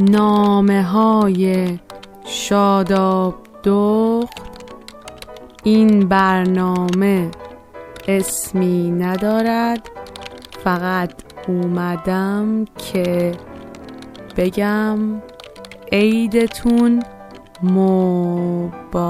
نامه های شاداب دخت این برنامه اسمی ندارد. فقط اومدم که بگم عیدتون مبارک.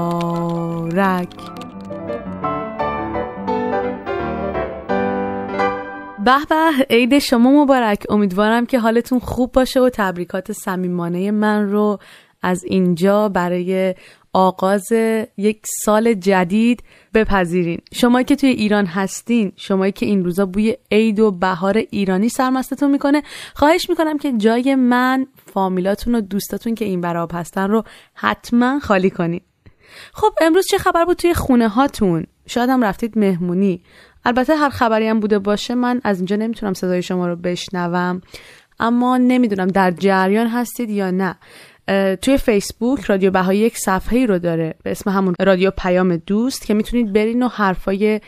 به به عید شما مبارک. امیدوارم که حالتون خوب باشه و تبریکات صمیمانه من رو از اینجا برای آغاز یک سال جدید بپذیرین. شمایی که توی ایران هستین شمایی که این روزا بوی عید و بهار ایرانی سرمستتون می‌کنه خواهش می‌کنم که جای من فامیلاتون و دوستاتون که این براب هستن رو حتما خالی کنین. خب امروز چه خبر بود توی خونه هاتون شاید هم رفتید مهمونی. البته هر خبری هم بوده باشه من از اینجا نمی‌تونم صدای شما رو بشنوم. اما نمی‌دونم در جریان هستید یا نه. توی فیسبوک رادیو بهایی یک صفحه رو داره به اسم همون رادیو پیام دوست که می‌تونید برین و حرفای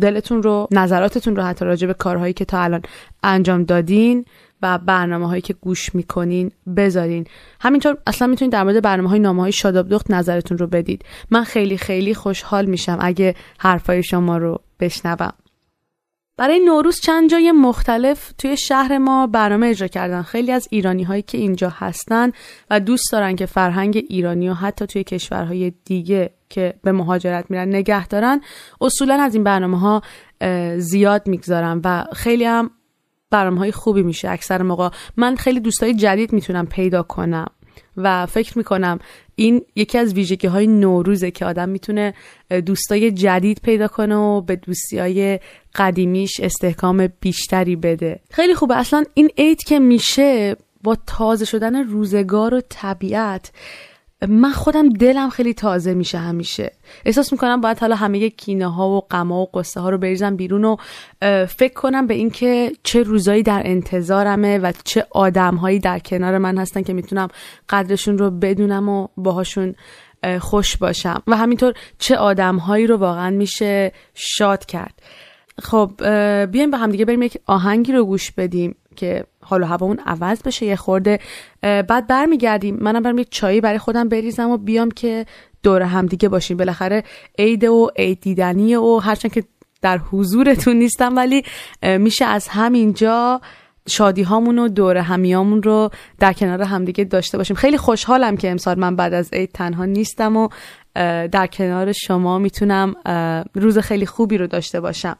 دلتون رو نظراتتون رو حتی راجع به کارهایی که تا الان انجام دادین و برنامه هایی که گوش می‌کنین بذارین. همینطور اصلا می‌تونید در مورد برنامه های نامه های شاداب دخت نظرتون رو بدید. من خیلی خیلی خوشحال میشم اگه حرفای شما رو بشنوم. برای نوروز چند جای مختلف توی شهر ما برنامه اجرا کردن. خیلی از ایرانی هایی که اینجا هستن و دوست دارن که فرهنگ ایرانی و حتی توی کشورهای دیگه که به مهاجرت میرن نگه دارن اصولا از این برنامه ها زیاد می‌گذارن و خیلی هم برنامه های خوبی میشه اکثر موقع. من خیلی دوستای جدید می‌تونم پیدا کنم. و فکر می‌کنم این یکی از ویژگی های نوروزه که آدم می‌تونه دوستای جدید پیدا کنه و به دوستی های قدیمیش استحکام بیشتری بده. خیلی خوبه. اصلا این عید که میشه با تازه شدن روزگار و طبیعت من خودم دلم خیلی تازه میشه همیشه. احساس می‌کنم باید حالا همه کینه ها و غما و قصه ها رو بریزم بیرون و فکر کنم به اینکه چه روزایی در انتظارمه و چه آدم هایی در کنار من هستن که می‌تونم قدرشون رو بدونم و باهاشون خوش باشم. و همینطور چه آدم هایی رو واقعا میشه شاد کرد. خب بیایم به هم دیگه بریم یک آهنگی رو گوش بدیم. که حال و هوامون عوض بشه یه خورده بعد برمیگردیم. منم برم یه چایی برای خودم بریزم و بیام که دور هم دیگه باشیم. بالاخره عید و عید دیدنی و هرچند که در حضورتون نیستم ولی میشه از همینجا شادی هامون و دور همیامون رو در کنار همدیگه داشته باشیم. خیلی خوشحالم که امسال من بعد از عید تنها نیستم و در کنار شما می‌تونم روز خیلی خوبی رو داشته باشم.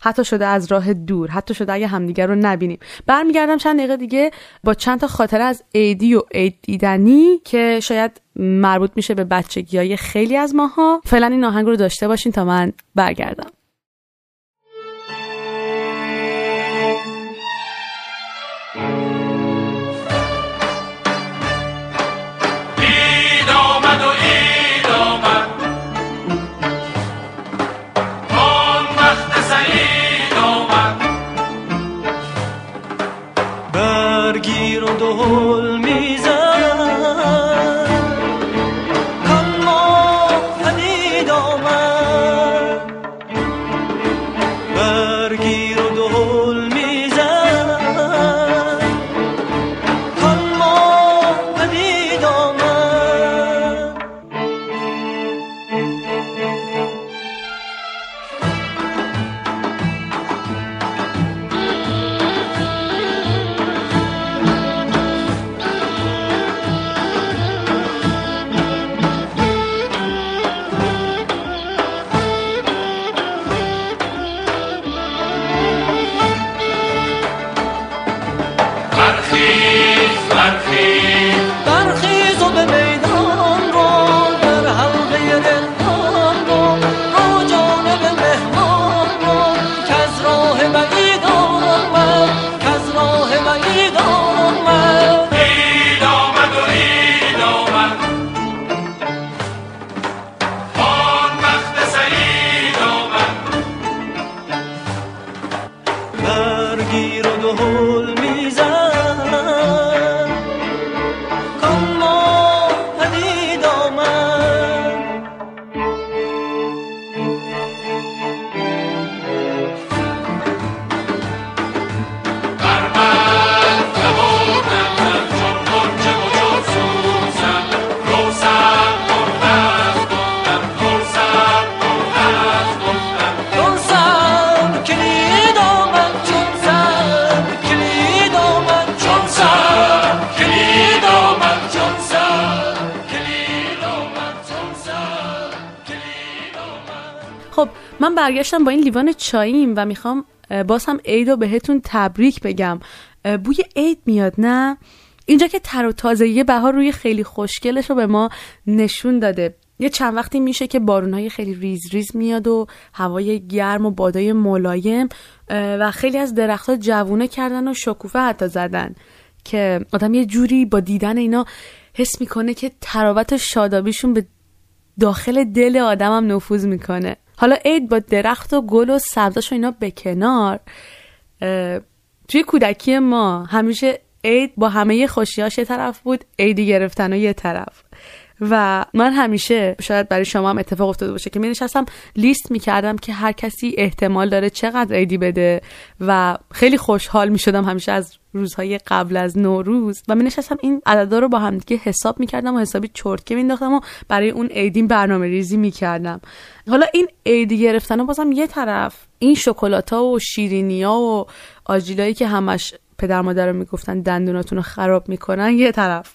حتی شده از راه دور حتی شده اگه همدیگر رو نبینیم. برمیگردم چند دقیقه دیگه با چند تا خاطره از ایدی و عید دیدنی که شاید مربوط میشه به بچگی های خیلی از ماها. فعلا این آهنگ رو داشته باشین تا من برگردم. مرگی رو دهل برگشتم با این لیوان چاییم و می‌خوام باز هم عید رو بهتون تبریک بگم. بوی عید میاد نه؟ اینجا که تر و تازگی بهار روی خیلی خوشگلش رو به ما نشون داده. یه چند وقتی میشه که بارونهای خیلی ریز ریز میاد و هوای گرم و بادای ملایم و خیلی از درختها جوونه کردن و شکوفه حتی زدن که آدم یه جوری با دیدن اینا حس می‌کنه که تراوت و شادابیشون به داخل دل آدمم نفوذ می‌کنه. حالا عید با درخت و گل و سبزاش و اینا به کنار توی کودکی ما همیشه عید با همه خوشیاش یه طرف بود عیدی گرفتن و یه طرف. و من همیشه شاید برای شما هم اتفاق افتاده باشه که می نشستم لیست می کردم که هر کسی احتمال داره چقدر عیدی بده و خیلی خوشحال می شدم همیشه از روزهای قبل از نوروز و می نشستم این عددا رو با هم دیگه حساب می کردم و حسابی چرتکه می و برای اون عیدین برنامه ریزی می کردم حالا این عیدی گرفتن و بازم یه طرف این شکلات ها و شیرینی ها و آجیلایی که همش پدر مادر رو می‌گفتن دندوناتون رو خراب می‌کنن یه طرف.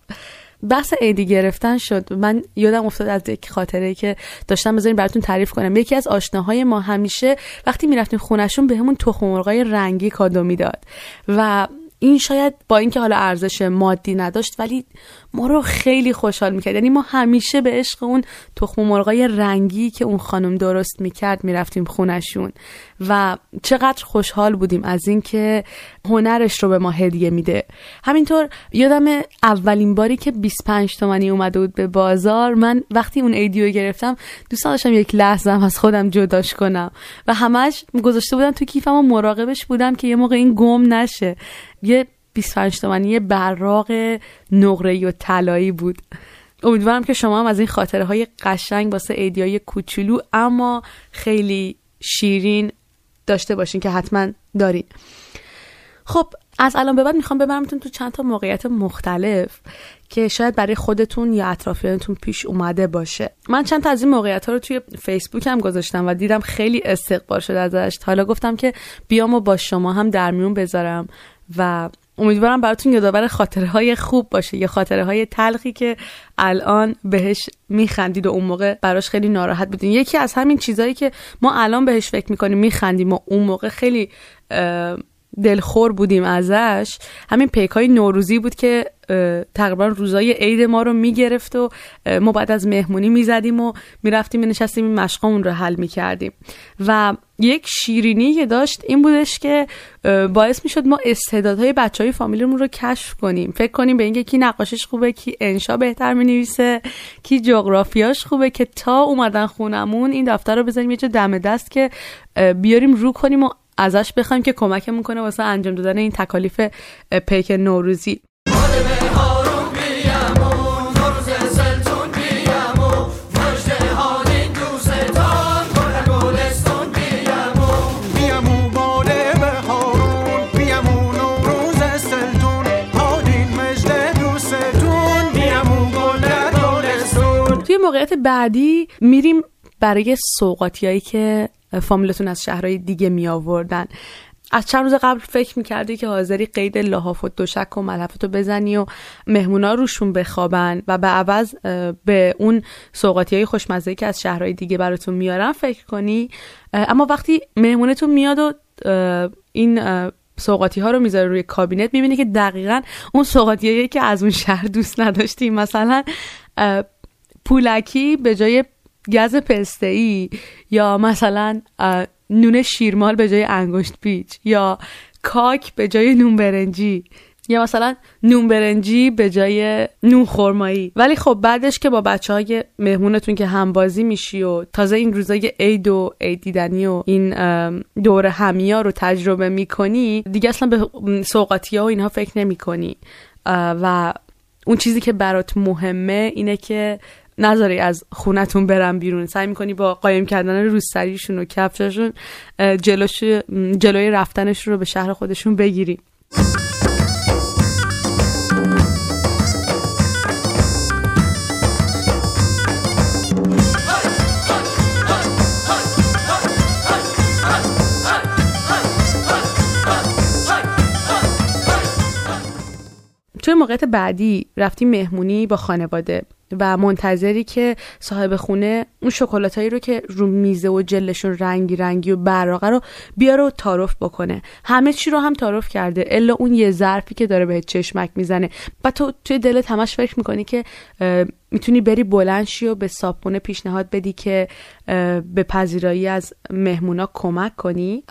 بحث عیدی گرفتن شد. من یادم افتاد از یک خاطره که داشتم بذارین براتون تعریف کنم. یکی از آشناهای ما همیشه وقتی می‌رفتیم خونشون بهمون تخم مرغای رنگی کادو می‌داد. و این شاید با اینکه حالا ارزش مادی نداشت ولی ما رو خیلی خوشحال می‌کرد. یعنی ما همیشه به عشق اون تخم مرغای رنگی که اون خانم درست می‌کرد می‌رفتیم خونشون و چقدر خوشحال بودیم از اینکه هنرش رو به ما هدیه میده. همینطور یادم اولین باری که 25 تومنی اومده بود به بازار من وقتی اون ایدیو گرفتم دوست داشتم یک لحظه هم از خودم جداش کنم. و همش گذاشته بودم تو کیفم و مراقبش بودم که یه موقع این گم نشه. یه 25 تومنی براق نقره و طلایی بود. امیدوارم که شما هم از این خاطره های قشنگ واسه ایدیای کوچولو اما خیلی شیرین داشته باشین که حتما دارین. خب از الان به بعد می‌خوام ببرمتون تو چند تا موقعیت مختلف که شاید برای خودتون یا اطرافیانتون پیش اومده باشه. من چند تا از این موقعیت ها رو توی فیسبوک هم گذاشتم و دیدم خیلی استقبال شده ازش. حالا گفتم که بیام و با شما هم در میون بذارم و امیدوارم براتون یادآور خاطره های خوب باشه یا خاطره های تلخی که الان بهش میخندید و اون موقع براش خیلی ناراحت بودین. یکی از همین چیزهایی که ما الان بهش فکر می‌کنیم میخندیم و اون موقع خیلی دلخور بودیم ازش همین پیک های نوروزی بود که تقریبا روزای عید ما رو می‌گرفت و ما بعد از مهمونی می‌زدیم و می‌رفتیم نشستیم این مشقامون رو حل می‌کردیم. و یک شیرینی که داشت این بودش که باعث می‌شد ما استعدادهای بچه های فامیلمون رو کشف کنیم. فکر کنیم به اینکه کی نقاشش خوبه کی انشا بهتر می‌نویسه کی جغرافیاش خوبه که تا اومدن خونمون این دفتر رو بزنیم یه دم دست که بیاریم رو کنیم و ازش بخوایم که کمکمون کنه واسه انجام دادن این تکالیف پیک نوروزی. موقعیت بعدی میریم برای سوقاتیایی که فامیلتون از شهرهای دیگه می آوردن از چند روز قبل فکر می‌کردی که حاضری قید لحاف و دوشک و ملحفتو بزنی و مهمونا روشون بخوابن و به عوض به اون سوقاتی های خوشمزه که از شهرهای دیگه براتون میارن فکر کنی؟ اما وقتی مهمونتون میاد و این سوقاتی ها رو می‌ذاره روی کابینت می‌بینی که دقیقا اون سوقاتی که از اون شهر دوست نداشتیم مثلا پولکی به جای گز پسته ای یا مثلا نون شیرمال به جای انگشت پیچ یا کاک به جای نون برنجی یا مثلا نون برنجی به جای نون خرمایی. ولی خب بعدش که با بچه های مهمونتون که همبازی میشی و تازه این روزای عید و عید دیدنی و این دور همیا رو تجربه می‌کنی دیگه اصلا به سوقاتی ها و اینها فکر نمی کنی و اون چیزی که برات مهمه اینه که نذاری از خونتون برن بیرون. سعی می‌کنی با قایم کردن روسریشون و کفششون جلوش جلوی رفتنش رو به شهر خودشون بگیری. توی موقعیت بعدی رفتی مهمونی با خانواده. و منتظری که صاحب خونه اون شکلاتایی رو که رو میزه و جلشون رنگی رنگی و براقه رو بیاره و تعارف بکنه. همه چی رو هم تعارف کرده. الا اون یه ظرفی که داره بهت چشمک می‌زنه. و تو توی دلت همش فکر می‌کنی که می‌تونی بری بلند شی و به صابخونه پیشنهاد بدی که به پذیرایی از مهمونا کمک کنی.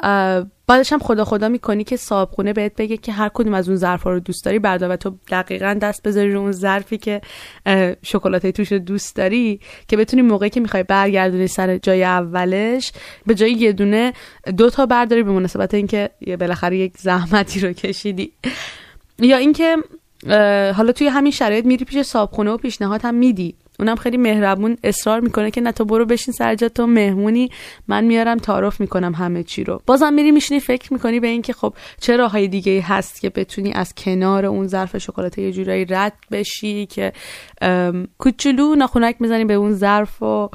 بعدش هم خدا خدا می‌کنی که صابخونه بهت بگه که هر کدوم از اون ظرفا رو دوست داری. بردار و تو دقیقا دست بذاری رو اون ظرفی که شکلاته توش دوست داری که بتونی موقعی که می‌خوای برگردونی سر جای اولش به جای یه دونه دو تا برداری به مناسبت اینکه بالاخره یک زحمتی رو کشیدی. یا اینکه حالا توی همین شرایط میری پیش صابخونه و پیشنهاد هم میدی. اونم خیلی مهربون اصرار می‌کنه که نه تو برو بشین سر جا تو مهمونی. من میارم تعارف می‌کنم همه چی رو. بازم میری میشینی فکر می‌کنی به اینکه خب چه راههای دیگه هست که بتونی از کنار اون ظرف شکلاته یه جورایی رد بشی که کوچولو ناخونک می‌زنی به اون ظرف و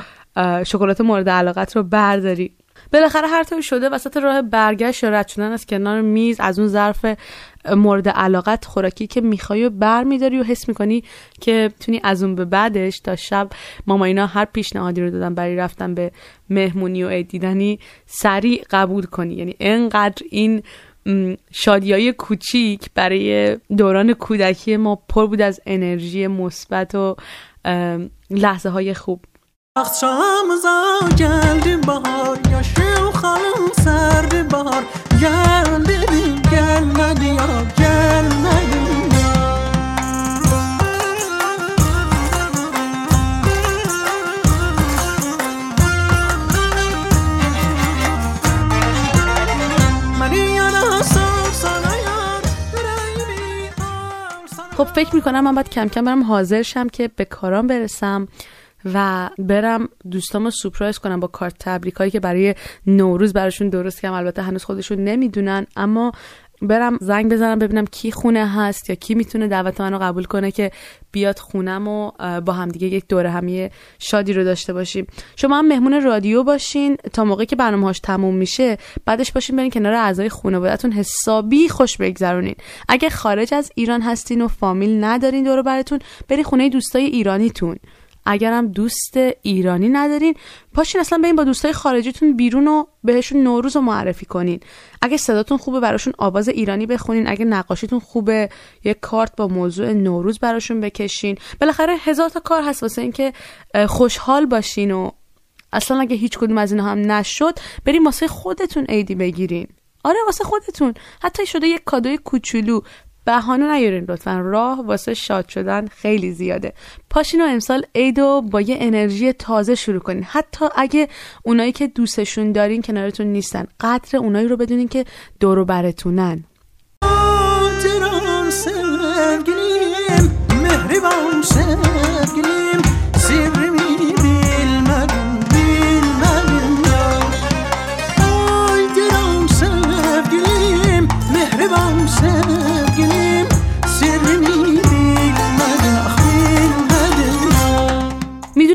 شکلات مورد علاقت رو برداری. بالاخره هر طوری شده وسط راه برگشت رد شدن از کنار میز از اون ظرف مورد علاقت خوراکی که می‌خوای و بر میداری و حس می‌کنی که تونی از اون به بعدش تا شب ماما اینا هر پیشنهادی رو دادن برای رفتن به مهمونی و دیدنی سریع قبول کنی. یعنی انقدر این شادی های کوچیک برای دوران کودکی ما پر بود از انرژی مثبت و لحظه های خوب. Akşamıza geldi bahar Yaşım hanım serdi bahar Gel dedim gelmedi ya gelmedi خب فکر می‌کنم من باید کم کم برم حاضر شم که به کارام برسم و برم دوستامو سپرایز کنم با کارت تبریکایی که برای نوروز براشون درست کردم. البته هنوز خودشون نمی‌دونن اما برم زنگ بزنم ببینم کی خونه هست یا کی می‌تونه دعوت منو قبول کنه که بیاد خونم و با همدیگه یک دوره همی شادی رو داشته باشیم. شما هم مهمون رادیو باشین. تا موقعی که هاش تموم میشه بعدش باشین برین کنار اعضای خانوادهتون. حسابی خوش بگذرونین. اگه خارج از ایران هستین و فامیل ندارین دور براتون برین خونه دوستای ایرانیتون. اگرم دوست ایرانی ندارین پاشین اصلا این با دوستای خارجیتون بیرون و بهشون نوروز رو معرفی کنین. اگه صداتون خوبه براشون آواز ایرانی بخونین اگه نقاشیتون خوبه یه کارت با موضوع نوروز براشون بکشین. بالاخره هزار تا کار هست واسه اینکه خوشحال باشین و اصلا اگه هیچ کدوم از اینا هم نشد بریم واسه خودتون عیدی بگیرین. آره واسه خودتون. حتی شده یک کادوی کوچولو بهانه نیارین لطفا. راه واسه شاد شدن خیلی زیاده. پاشین و امسال عیدو با یه انرژی تازه شروع کنین. حتی اگه اونایی که دوستشون دارین کنارتون نیستن قدر اونایی رو بدونین که دورو برتونن.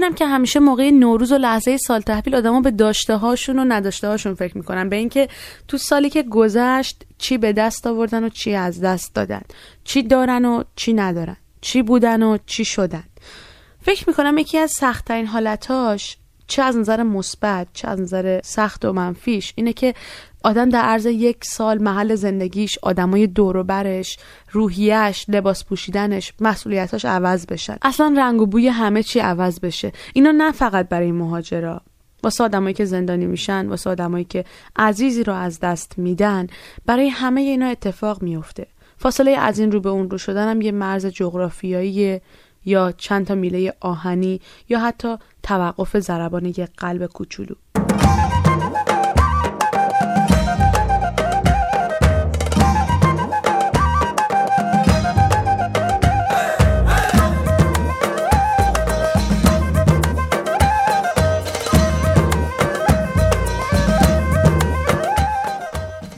می‌دونم که همیشه موقع نوروز و لحظه سال تحویل آدما به داشته هاشون و نداشته هاشون فکر می‌کنن. به اینکه تو سالی که گذشت چی به دست آوردن و چی از دست دادن. چی دارن و چی ندارن. چی بودن و چی شدن. فکر می‌کنم یکی از سختترین حالتاش چه از نظر مثبت چه از نظر سخت و منفیش اینه که آدم در عرض یک سال محل زندگیش آدمای دور برش روحیش لباس پوشیدنش مسئولیتاش عوض بشن. اصلا رنگ و بوی همه چی عوض بشه. اینا نه فقط برای مهاجرا. واسه آدمایی که زندانی میشن واسه آدمایی که عزیزی رو از دست میدن برای همه اینا اتفاق میفته. فاصله از این رو به اون رو شدن هم یه مرز جغرافیایی یا چند تا میله آهنی یا حتی توقف ضربان یک قلب کوچولو.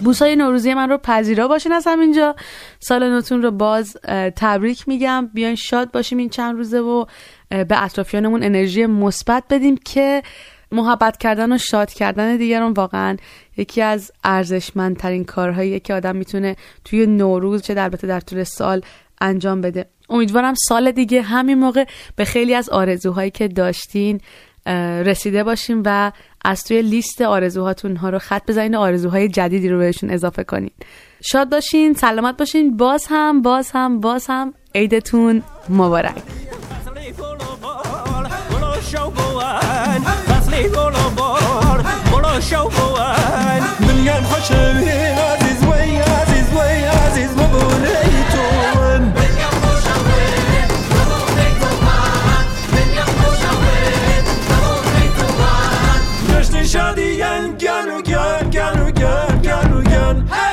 بوسای نوروزی من رو پذیرا باشین از همینجا. سال نوتون رو باز تبریک میگم. بیاین شاد باشیم این چند روزه و به اطرافیانمون انرژی مثبت بدیم که محبت کردن و شاد کردن دیگران واقعا یکی از ارزشمندترین کارهایی که آدم می‌تونه توی نوروز چه البته در طول سال انجام بده. امیدوارم سال دیگه همین موقع به خیلی از آرزوهایی که داشتین رسیده باشیم و از توی لیست آرزوهاتون ها رو خط بزنین آرزوهای جدیدی رو بهشون اضافه کنین. شاد باشین سلامت باشین باز هم باز هم باز هم. عیدتون مبارک. again, again, again, again, again, again. Hey!